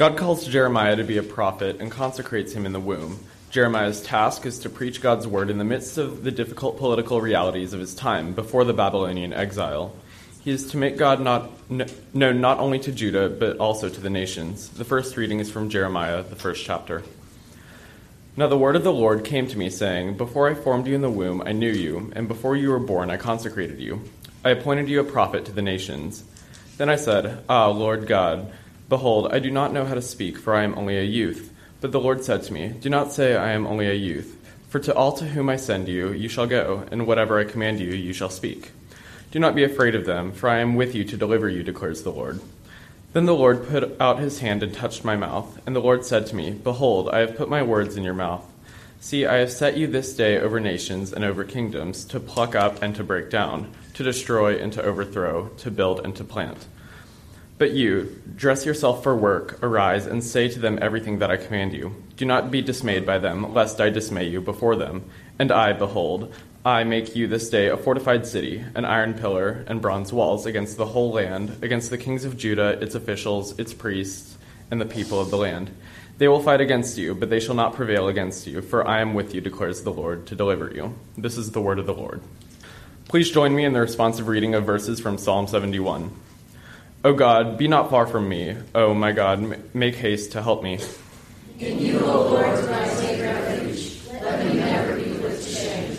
God calls Jeremiah to be a prophet and consecrates him in the womb. Jeremiah's task is to preach God's word in the midst of the difficult political realities of his time before the Babylonian exile. He is to make God not, known not only to Judah, but also to the nations. The first reading is from Jeremiah, the first chapter. Now the word of the Lord came to me, saying, Before I formed you in the womb, I knew you, and before you were born, I consecrated you. I appointed you a prophet to the nations. Then I said, Ah, Lord God, Behold, I do not know how to speak, for I am only a youth. But the Lord said to me, Do not say, I am only a youth. For to all to whom I send you, you shall go, and whatever I command you, you shall speak. Do not be afraid of them, for I am with you to deliver you, declares the Lord. Then the Lord put out his hand and touched my mouth. And the Lord said to me, Behold, I have put my words in your mouth. See, I have set you this day over nations and over kingdoms, to pluck up and to break down, to destroy and to overthrow, to build and to plant. But you, dress yourself for work, arise, and say to them everything that I command you. Do not be dismayed by them, lest I dismay you before them. And I, behold, I make you this day a fortified city, an iron pillar and bronze walls against the whole land, against the kings of Judah, its officials, its priests, and the people of the land. They will fight against you, but they shall not prevail against you, for I am with you, declares the Lord, to deliver you. This is the word of the Lord. Please join me in the responsive reading of verses from Psalm 71. O God, be not far from me. O my God, make haste to help me. In you, O Lord, do I take refuge. Let me never be put to shame.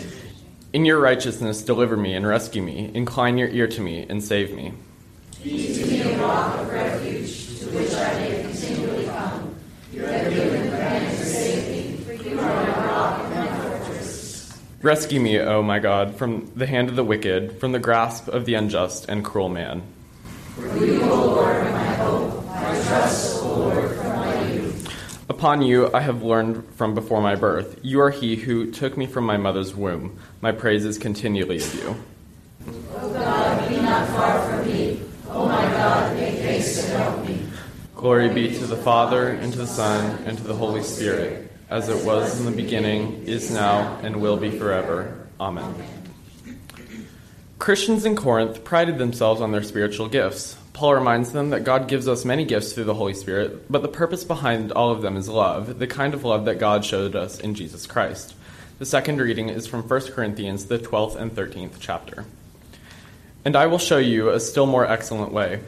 In your righteousness, deliver me and rescue me. Incline your ear to me and save me. Be to me a rock of refuge, to which I may continually come. You have given command to save me, for you are my rock and my fortress. Rescue me, O my God, from the hand of the wicked, from the grasp of the unjust and cruel man. For you, O Lord, my hope, my trust, O Lord, from my youth. Upon you I have learned from before my birth. You are he who took me from my mother's womb. My praise is continually of you. O God, be not far from me. O my God, make haste to help me. Glory be to the Father, and to the Son, and to the Holy Spirit, as it was in the beginning, is now, and will be forever. Amen. Christians in Corinth prided themselves on their spiritual gifts. Paul reminds them that God gives us many gifts through the Holy Spirit, but the purpose behind all of them is love, the kind of love that God showed us in Jesus Christ. The second reading is from 1 Corinthians, the 12th and 13th chapter. And I will show you a still more excellent way.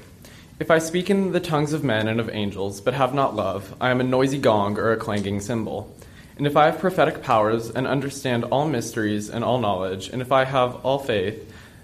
If I speak in the tongues of men and of angels, but have not love, I am a noisy gong or a clanging cymbal. And if I have prophetic powers and understand all mysteries and all knowledge, and if I have all faith,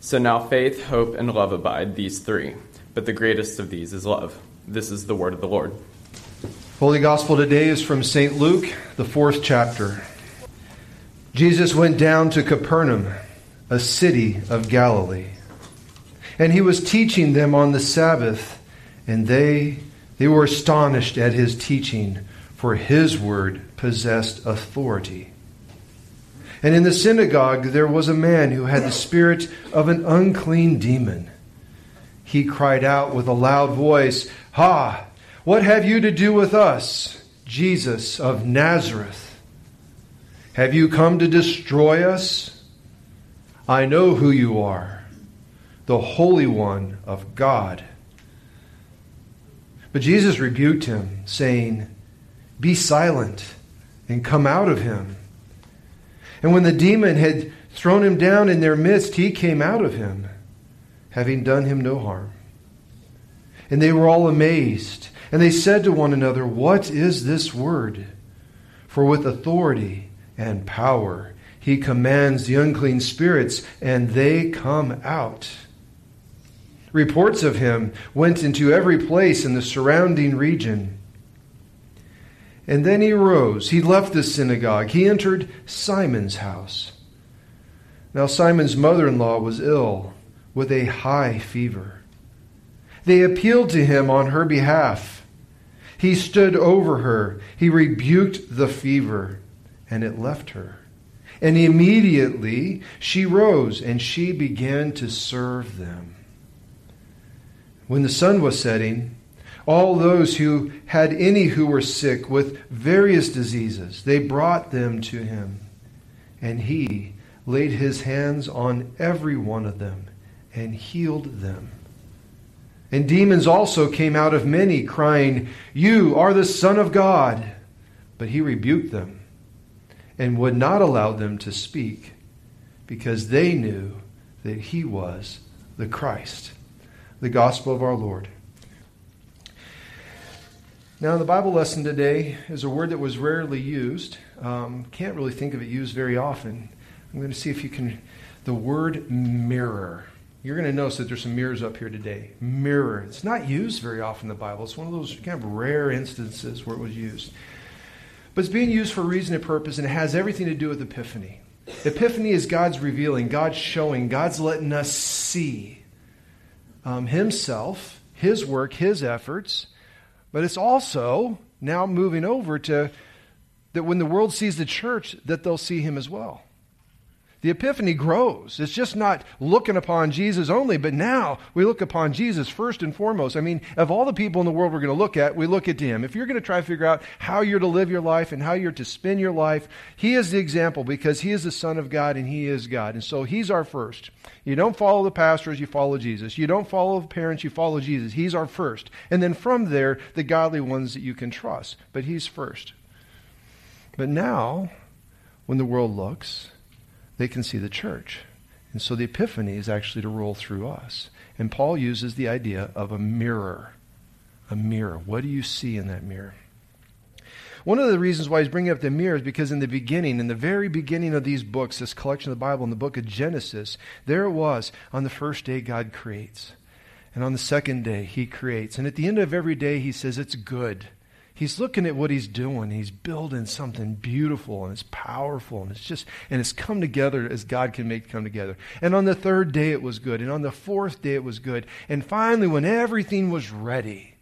So now faith, hope, and love abide, these three. But the greatest of these is love. This is the word of the Lord. Holy Gospel today is from St. Luke, the fourth chapter. Jesus went down to Capernaum, a city of Galilee. And he was teaching them on the Sabbath, and they they were astonished at his teaching, for his word possessed authority. And in the synagogue there was a man who had the spirit of an unclean demon. He cried out with a loud voice, Ha! What have you to do with us, Jesus of Nazareth? Have you come to destroy us? I know who you are, the Holy One of God. But Jesus rebuked him, saying, Be silent and come out of him. And when the demon had thrown him down in their midst, he came out of him, having done him no harm. And they were all amazed, and they said to one another, What is this word? For with authority and power He commands the unclean spirits, and they come out. Reports of him went into every place in the surrounding region. And then he rose. He left the synagogue. He entered Simon's house. Now, Simon's mother in law was ill with a high fever. They appealed to him on her behalf. He stood over her. He rebuked the fever, and it left her. And immediately she rose and she began to serve them. When the sun was setting, all those who had any who were sick with various diseases, they brought them to him. And he laid his hands on every one of them and healed them. And demons also came out of many, crying, You are the Son of God. But he rebuked them and would not allow them to speak because they knew that he was the Christ. The gospel of our Lord. Now, the Bible lesson today is a word that was rarely used. Um, can't really think of it used very often. I'm going to see if you can. The word mirror. You're going to notice that there's some mirrors up here today. Mirror. It's not used very often in the Bible. It's one of those kind of rare instances where it was used. But it's being used for a reason and purpose, and it has everything to do with Epiphany. Epiphany is God's revealing, God's showing, God's letting us see um, Himself, His work, His efforts. But it's also now moving over to that when the world sees the church, that they'll see Him as well. The epiphany grows. It's just not looking upon Jesus only, but now we look upon Jesus first and foremost. I mean, of all the people in the world we're going to look at, we look at him. If you're going to try to figure out how you're to live your life and how you're to spend your life, he is the example because he is the Son of God and he is God. And so he's our first. You don't follow the pastors, you follow Jesus. You don't follow the parents, you follow Jesus. He's our first. And then from there, the godly ones that you can trust. But he's first. But now, when the world looks, they can see the church. And so the epiphany is actually to roll through us. And Paul uses the idea of a mirror. A mirror. What do you see in that mirror? One of the reasons why he's bringing up the mirror is because in the beginning, in the very beginning of these books, this collection of the Bible, in the book of Genesis, there it was. On the first day, God creates. And on the second day, he creates. And at the end of every day, he says, It's good. He's looking at what he's doing. He's building something beautiful and it's powerful and it's just and it's come together as God can make come together. And on the third day it was good, and on the fourth day it was good. And finally, when everything was ready,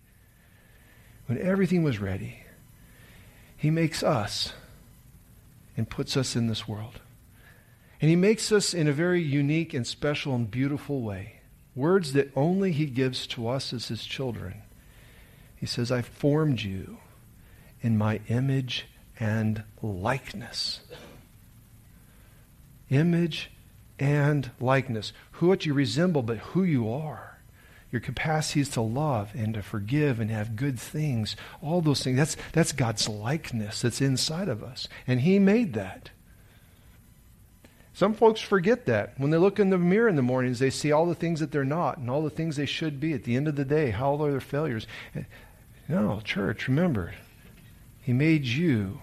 when everything was ready, he makes us and puts us in this world. And he makes us in a very unique and special and beautiful way. Words that only he gives to us as his children. He says, I formed you in my image and likeness. Image and likeness. Who what you resemble, but who you are. Your capacities to love and to forgive and have good things. All those things. That's, that's God's likeness that's inside of us. And He made that. Some folks forget that. When they look in the mirror in the mornings, they see all the things that they're not and all the things they should be at the end of the day. How are their failures? Eh, no, church, remember, he made you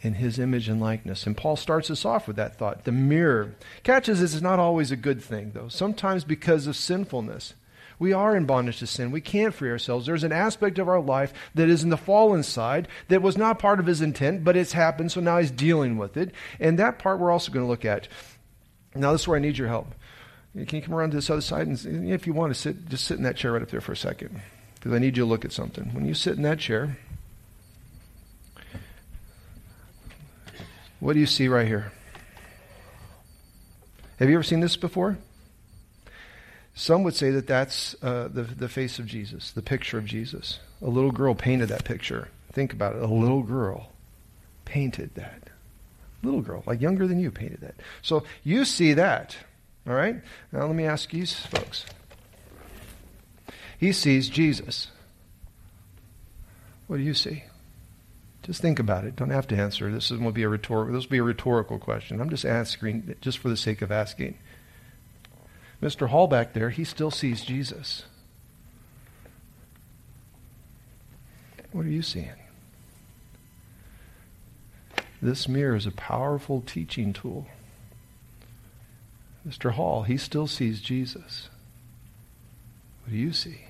in his image and likeness. And Paul starts us off with that thought. The mirror. Catches this is not always a good thing, though. Sometimes because of sinfulness. We are in bondage to sin. We can't free ourselves. There's an aspect of our life that is in the fallen side that was not part of his intent, but it's happened, so now he's dealing with it. And that part we're also going to look at. Now, this is where I need your help. Can you come around to this other side? And if you want to sit, just sit in that chair right up there for a second. Because I need you to look at something. When you sit in that chair, What do you see right here? Have you ever seen this before? Some would say that that's uh, the, the face of Jesus, the picture of Jesus. A little girl painted that picture. Think about it. A little girl painted that. Little girl, like younger than you, painted that. So you see that. All right? Now let me ask you folks. He sees Jesus. What do you see? Just think about it. Don't have to answer. This will be a rhetorical. This will be a rhetorical question. I'm just asking, just for the sake of asking. Mr. Hall back there, he still sees Jesus. What are you seeing? This mirror is a powerful teaching tool. Mr. Hall, he still sees Jesus. What do you see?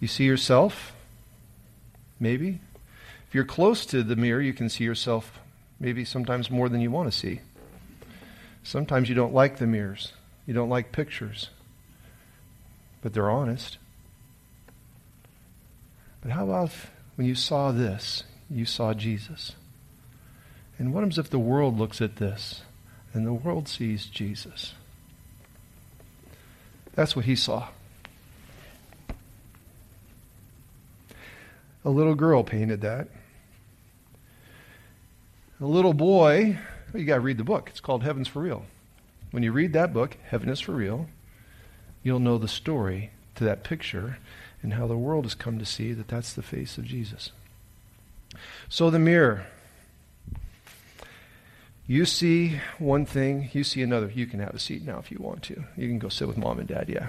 You see yourself? Maybe. If you're close to the mirror, you can see yourself maybe sometimes more than you want to see. Sometimes you don't like the mirrors, you don't like pictures, but they're honest. But how about when you saw this, you saw Jesus? And what happens if the world looks at this and the world sees Jesus? That's what he saw. A little girl painted that. A little boy, well, you got to read the book. It's called Heaven's for Real. When you read that book, Heaven is for Real, you'll know the story to that picture and how the world has come to see that that's the face of Jesus. So the mirror. You see one thing, you see another. You can have a seat now if you want to. You can go sit with mom and dad, yeah.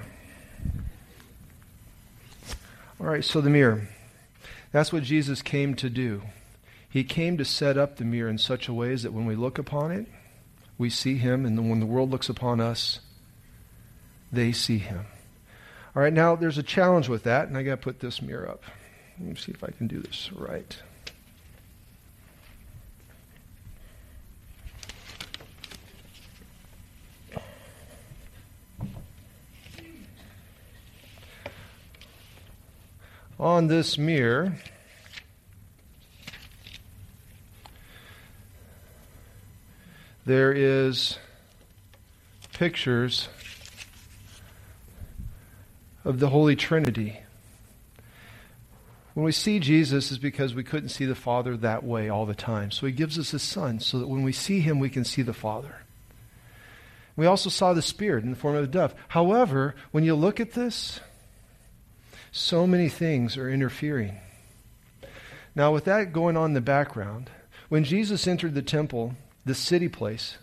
All right, so the mirror. That's what Jesus came to do. He came to set up the mirror in such a way that when we look upon it, we see him, and when the world looks upon us, they see him. All right, now there's a challenge with that, and I got to put this mirror up. Let me see if I can do this right. On this mirror, there is pictures of the Holy Trinity. When we see Jesus is because we couldn't see the Father that way all the time. So he gives us his Son so that when we see him, we can see the Father. We also saw the Spirit in the form of a dove. However, when you look at this, so many things are interfering. Now, with that going on in the background, when Jesus entered the temple, the city place,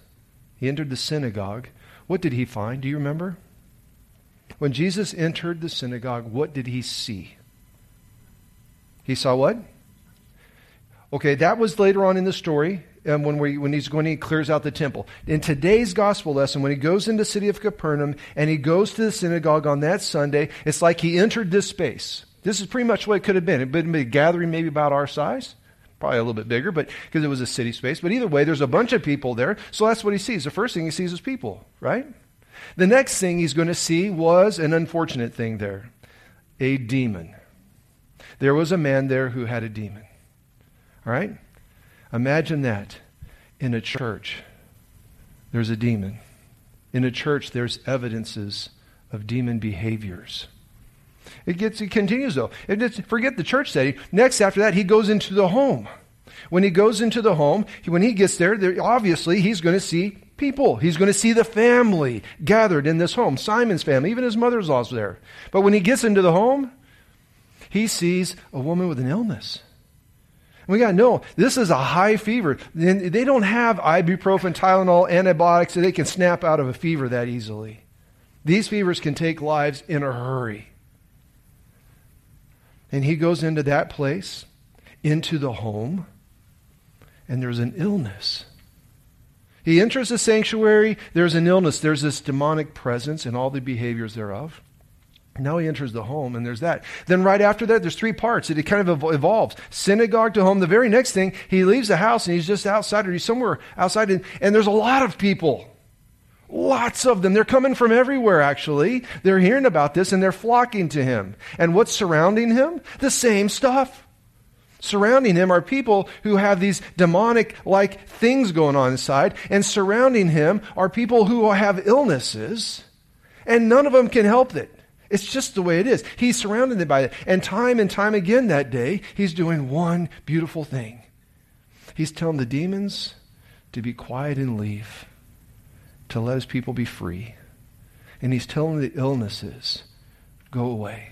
he entered the synagogue, what did he find? Do you remember? When Jesus entered the synagogue, what did he see? He saw what? Okay, that was later on in the story um, when, we, when he's going, he clears out the temple. In today's gospel lesson, when he goes into the city of Capernaum and he goes to the synagogue on that Sunday, it's like he entered this space. This is pretty much what it could have been. It would have been a gathering maybe about our size, probably a little bit bigger, but because it was a city space. But either way, there's a bunch of people there, so that's what he sees. The first thing he sees is people, right? The next thing he's going to see was an unfortunate thing there a demon. There was a man there who had a demon. All right? Imagine that in a church. There's a demon. In a church, there's evidences of demon behaviors. It gets it continues though. It forget the church setting. Next, after that, he goes into the home. When he goes into the home, when he gets there, there obviously he's going to see people. He's going to see the family gathered in this home. Simon's family, even his mother's law's there. But when he gets into the home, he sees a woman with an illness. We got to know this is a high fever. They don't have ibuprofen, Tylenol, antibiotics that they can snap out of a fever that easily. These fevers can take lives in a hurry. And he goes into that place, into the home, and there's an illness. He enters the sanctuary, there's an illness, there's this demonic presence and all the behaviors thereof. Now he enters the home, and there's that. Then, right after that, there's three parts. It kind of evolves synagogue to home. The very next thing, he leaves the house and he's just outside, or he's somewhere outside, and, and there's a lot of people. Lots of them. They're coming from everywhere, actually. They're hearing about this and they're flocking to him. And what's surrounding him? The same stuff. Surrounding him are people who have these demonic like things going on inside, and surrounding him are people who have illnesses, and none of them can help it. It's just the way it is. He's surrounded by it. And time and time again that day, he's doing one beautiful thing. He's telling the demons to be quiet and leave, to let his people be free. And he's telling the illnesses, go away,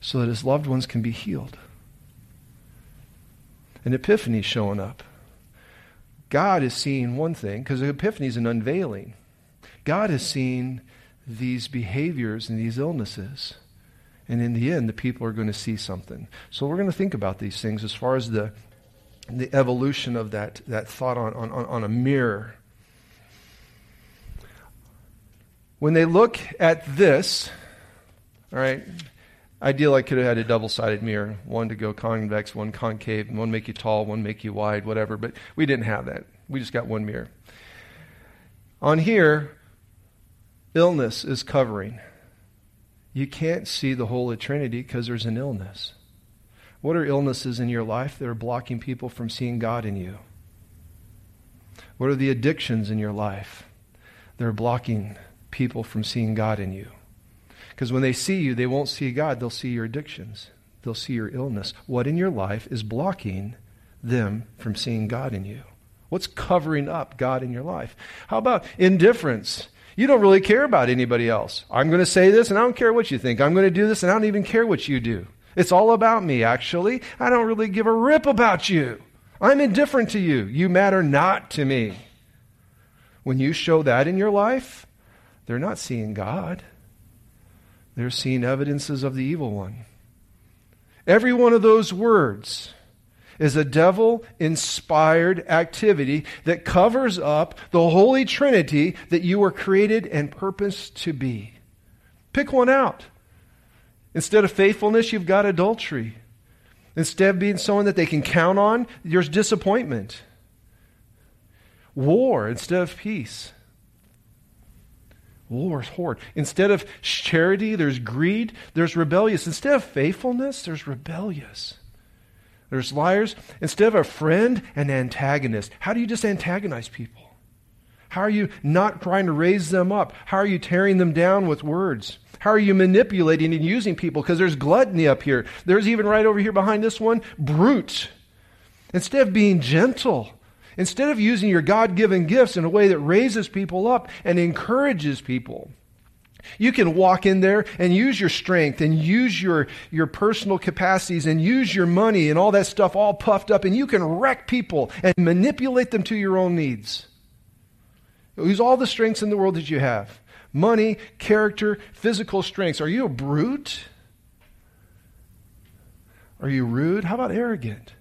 so that his loved ones can be healed. An epiphany showing up. God is seeing one thing, because epiphany is an unveiling. God is seeing these behaviors and these illnesses. And in the end, the people are going to see something. So we're going to think about these things as far as the, the evolution of that, that thought on, on, on a mirror. When they look at this, all right, ideal I could have had a double sided mirror, one to go convex, one concave, one make you tall, one make you wide, whatever, but we didn't have that. We just got one mirror. On here, illness is covering. You can't see the Holy Trinity because there's an illness. What are illnesses in your life that are blocking people from seeing God in you? What are the addictions in your life that are blocking people from seeing God in you? Because when they see you, they won't see God, they'll see your addictions, they'll see your illness. What in your life is blocking them from seeing God in you? What's covering up God in your life? How about indifference? You don't really care about anybody else. I'm going to say this and I don't care what you think. I'm going to do this and I don't even care what you do. It's all about me, actually. I don't really give a rip about you. I'm indifferent to you. You matter not to me. When you show that in your life, they're not seeing God, they're seeing evidences of the evil one. Every one of those words is a devil inspired activity that covers up the Holy Trinity that you were created and purposed to be. Pick one out. Instead of faithfulness, you've got adultery. Instead of being someone that they can count on, there's disappointment. War instead of peace. War is horde. Instead of charity, there's greed, there's rebellious. Instead of faithfulness, there's rebellious. There's liars. Instead of a friend, an antagonist. How do you just antagonize people? How are you not trying to raise them up? How are you tearing them down with words? How are you manipulating and using people? Because there's gluttony up here. There's even right over here behind this one, brute. Instead of being gentle, instead of using your God given gifts in a way that raises people up and encourages people, you can walk in there and use your strength and use your, your personal capacities and use your money and all that stuff all puffed up, and you can wreck people and manipulate them to your own needs. Use all the strengths in the world that you have money, character, physical strengths. Are you a brute? Are you rude? How about arrogant?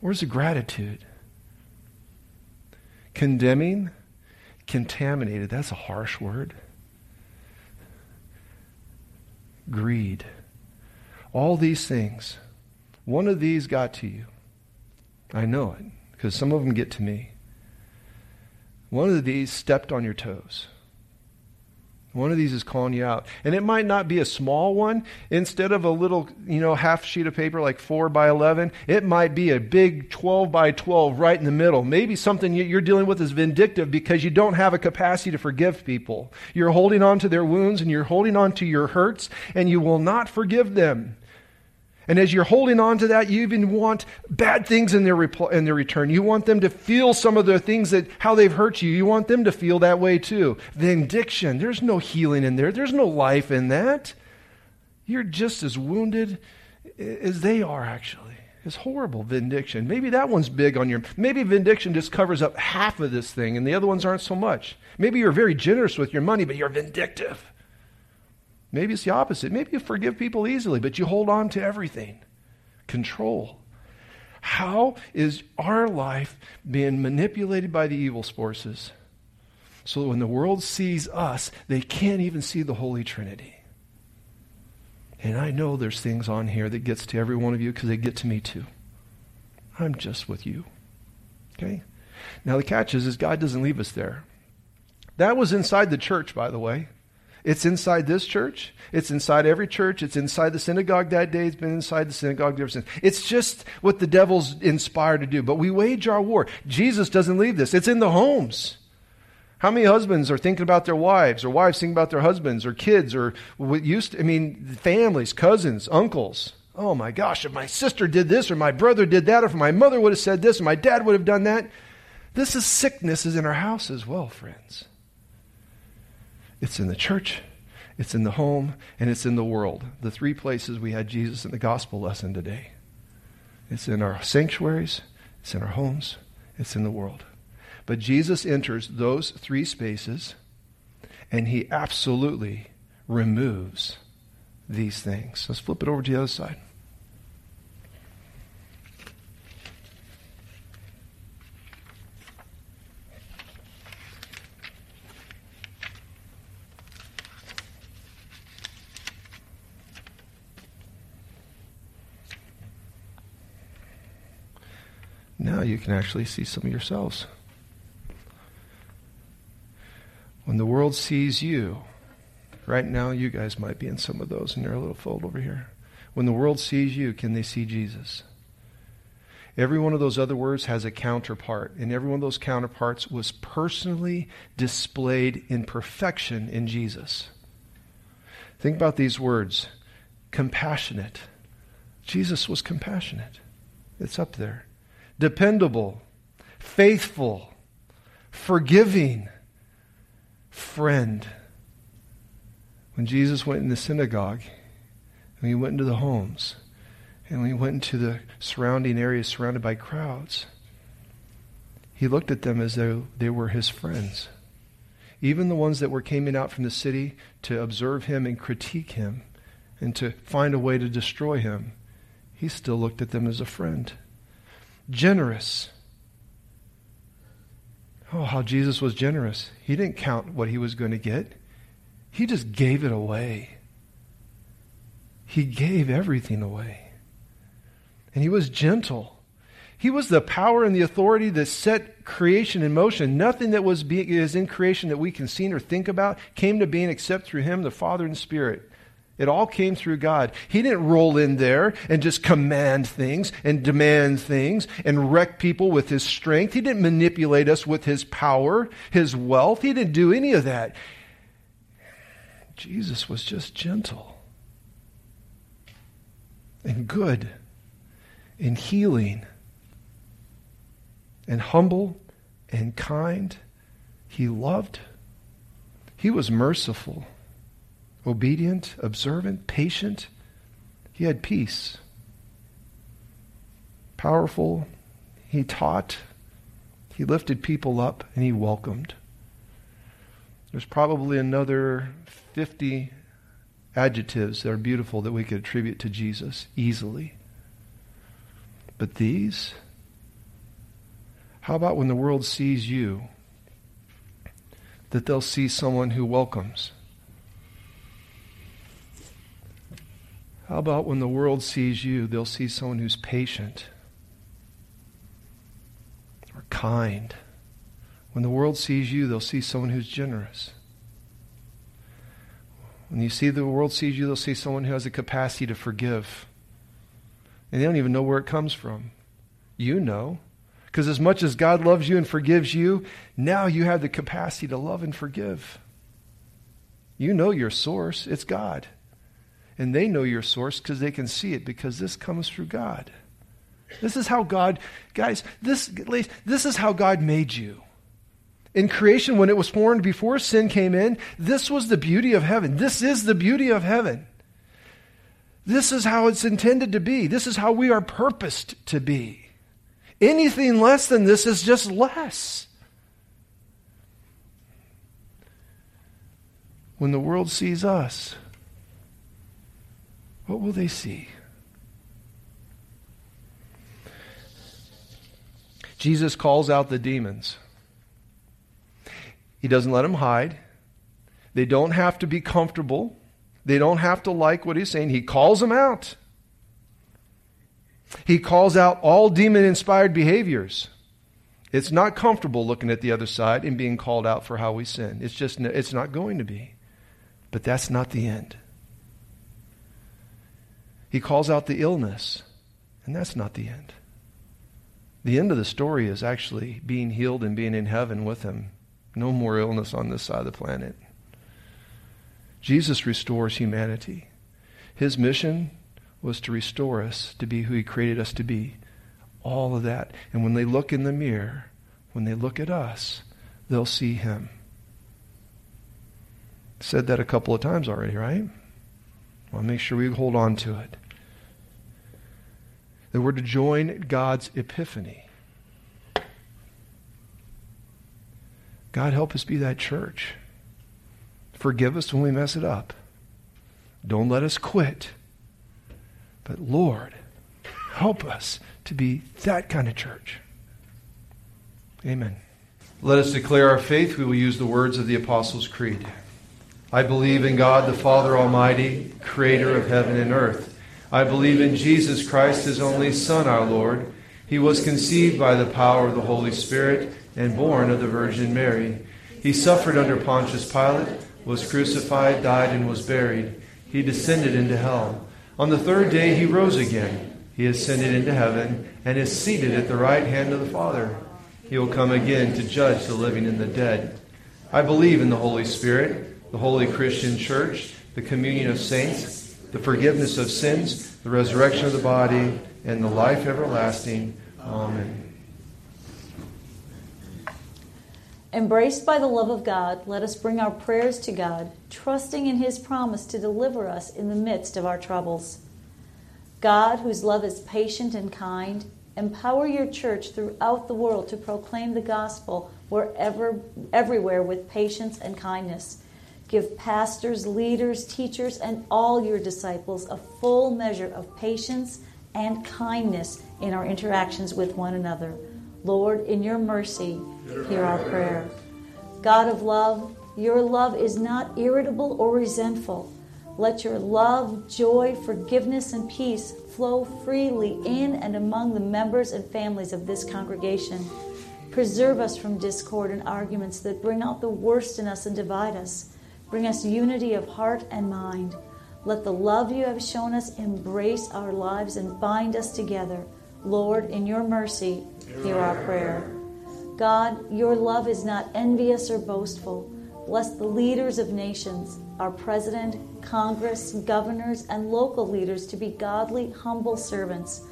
Where's the gratitude? Condemning, contaminated. That's a harsh word greed. All these things. One of these got to you. I know it because some of them get to me. One of these stepped on your toes. One of these is calling you out. And it might not be a small one. Instead of a little, you know, half sheet of paper like 4 by 11, it might be a big 12 by 12 right in the middle. Maybe something you're dealing with is vindictive because you don't have a capacity to forgive people. You're holding on to their wounds and you're holding on to your hurts and you will not forgive them. And as you're holding on to that, you even want bad things in their, in their return. You want them to feel some of the things that, how they've hurt you. You want them to feel that way too. Vindication, there's no healing in there. There's no life in that. You're just as wounded as they are, actually. It's horrible, vindication. Maybe that one's big on your. Maybe vindication just covers up half of this thing, and the other ones aren't so much. Maybe you're very generous with your money, but you're vindictive. Maybe it's the opposite. Maybe you forgive people easily, but you hold on to everything. Control. How is our life being manipulated by the evil forces so that when the world sees us, they can't even see the Holy Trinity? And I know there's things on here that gets to every one of you because they get to me too. I'm just with you. Okay? Now the catch is, is God doesn't leave us there. That was inside the church, by the way. It's inside this church. It's inside every church. It's inside the synagogue that day. It's been inside the synagogue ever since. It's just what the devil's inspired to do. But we wage our war. Jesus doesn't leave this. It's in the homes. How many husbands are thinking about their wives, or wives thinking about their husbands, or kids, or what used to, I mean, families, cousins, uncles? Oh my gosh, if my sister did this, or my brother did that, or if my mother would have said this, or my dad would have done that. This is sickness is in our house as well, friends. It's in the church, it's in the home, and it's in the world. The three places we had Jesus in the gospel lesson today. It's in our sanctuaries, it's in our homes, it's in the world. But Jesus enters those three spaces and he absolutely removes these things. Let's flip it over to the other side. Now you can actually see some of yourselves. When the world sees you, right now you guys might be in some of those in their little fold over here. When the world sees you, can they see Jesus? Every one of those other words has a counterpart, and every one of those counterparts was personally displayed in perfection in Jesus. Think about these words compassionate. Jesus was compassionate. It's up there dependable, faithful, forgiving, friend. When Jesus went in the synagogue, and he went into the homes, and when he went into the surrounding areas surrounded by crowds, he looked at them as though they were his friends. Even the ones that were coming out from the city to observe him and critique him and to find a way to destroy him, he still looked at them as a friend generous. Oh, how Jesus was generous. He didn't count what he was going to get, he just gave it away. He gave everything away. And he was gentle. He was the power and the authority that set creation in motion. Nothing that was is in creation that we can see or think about came to being except through him, the Father and Spirit. It all came through God. He didn't roll in there and just command things and demand things and wreck people with his strength. He didn't manipulate us with his power, his wealth. He didn't do any of that. Jesus was just gentle and good and healing and humble and kind. He loved. He was merciful obedient, observant, patient. He had peace. Powerful. He taught. He lifted people up and he welcomed. There's probably another 50 adjectives that are beautiful that we could attribute to Jesus easily. But these, how about when the world sees you, that they'll see someone who welcomes? How about when the world sees you, they'll see someone who's patient or kind? When the world sees you, they'll see someone who's generous. When you see the world sees you, they'll see someone who has the capacity to forgive. And they don't even know where it comes from. You know. Because as much as God loves you and forgives you, now you have the capacity to love and forgive. You know your source, it's God. And they know your source because they can see it because this comes through God. This is how God, guys, this, this is how God made you. In creation, when it was formed before sin came in, this was the beauty of heaven. This is the beauty of heaven. This is how it's intended to be. This is how we are purposed to be. Anything less than this is just less. When the world sees us, what will they see? Jesus calls out the demons. He doesn't let them hide. They don't have to be comfortable. They don't have to like what he's saying. He calls them out. He calls out all demon inspired behaviors. It's not comfortable looking at the other side and being called out for how we sin. It's just it's not going to be. But that's not the end. He calls out the illness, and that's not the end. The end of the story is actually being healed and being in heaven with him. No more illness on this side of the planet. Jesus restores humanity. His mission was to restore us to be who he created us to be. All of that. And when they look in the mirror, when they look at us, they'll see him. Said that a couple of times already, right? I'll make sure we hold on to it that we're to join God's epiphany. God, help us be that church. Forgive us when we mess it up. Don't let us quit. But Lord, help us to be that kind of church. Amen. Let us declare our faith. We will use the words of the Apostles' Creed. I believe in God the Father Almighty, creator of heaven and earth. I believe in Jesus Christ, his only Son, our Lord. He was conceived by the power of the Holy Spirit and born of the Virgin Mary. He suffered under Pontius Pilate, was crucified, died, and was buried. He descended into hell. On the third day he rose again. He ascended into heaven and is seated at the right hand of the Father. He will come again to judge the living and the dead. I believe in the Holy Spirit, the holy Christian church, the communion of saints, the forgiveness of sins, the resurrection of the body, and the life everlasting. Amen. Embraced by the love of God, let us bring our prayers to God, trusting in His promise to deliver us in the midst of our troubles. God, whose love is patient and kind, empower your church throughout the world to proclaim the gospel wherever, everywhere with patience and kindness. Give pastors, leaders, teachers, and all your disciples a full measure of patience and kindness in our interactions with one another. Lord, in your mercy, hear our prayer. God of love, your love is not irritable or resentful. Let your love, joy, forgiveness, and peace flow freely in and among the members and families of this congregation. Preserve us from discord and arguments that bring out the worst in us and divide us. Bring us unity of heart and mind. Let the love you have shown us embrace our lives and bind us together. Lord, in your mercy, hear our prayer. God, your love is not envious or boastful. Bless the leaders of nations, our president, Congress, governors, and local leaders to be godly, humble servants.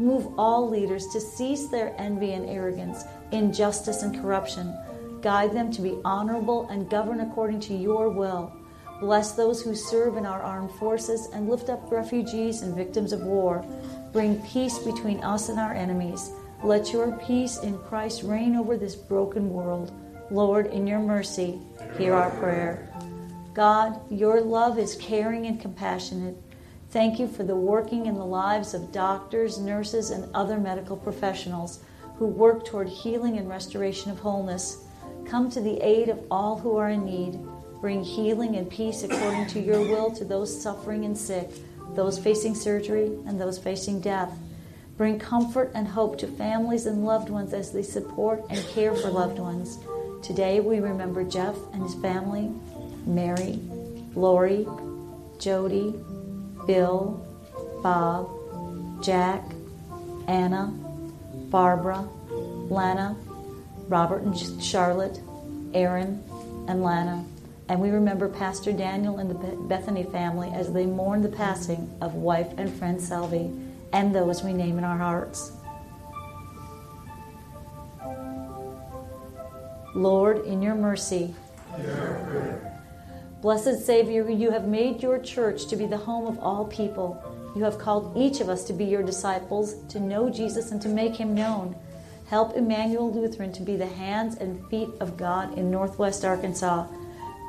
Move all leaders to cease their envy and arrogance, injustice and corruption. Guide them to be honorable and govern according to your will. Bless those who serve in our armed forces and lift up refugees and victims of war. Bring peace between us and our enemies. Let your peace in Christ reign over this broken world. Lord, in your mercy, hear our prayer. God, your love is caring and compassionate. Thank you for the working in the lives of doctors, nurses, and other medical professionals who work toward healing and restoration of wholeness. Come to the aid of all who are in need. Bring healing and peace according to your will to those suffering and sick, those facing surgery, and those facing death. Bring comfort and hope to families and loved ones as they support and care for loved ones. Today we remember Jeff and his family, Mary, Lori, Jody, Bill, Bob, Jack, Anna, Barbara, Lana, Robert and Charlotte, Aaron, and Lana. And we remember Pastor Daniel and the Bethany family as they mourn the passing of wife and friend Selby and those we name in our hearts. Lord, in your mercy, blessed Savior, you have made your church to be the home of all people. You have called each of us to be your disciples, to know Jesus, and to make him known. Help Emmanuel Lutheran to be the hands and feet of God in Northwest Arkansas.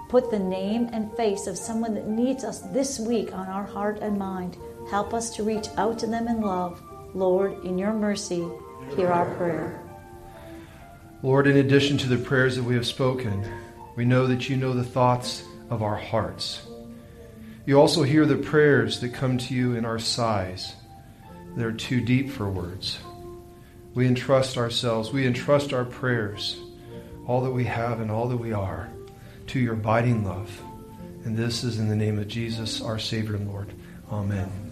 Put the name and face of someone that needs us this week on our heart and mind. Help us to reach out to them in love. Lord, in your mercy, hear our prayer. Lord, in addition to the prayers that we have spoken, we know that you know the thoughts of our hearts. You also hear the prayers that come to you in our sighs. They're too deep for words. We entrust ourselves, we entrust our prayers, all that we have and all that we are, to your abiding love. And this is in the name of Jesus, our Savior and Lord. Amen.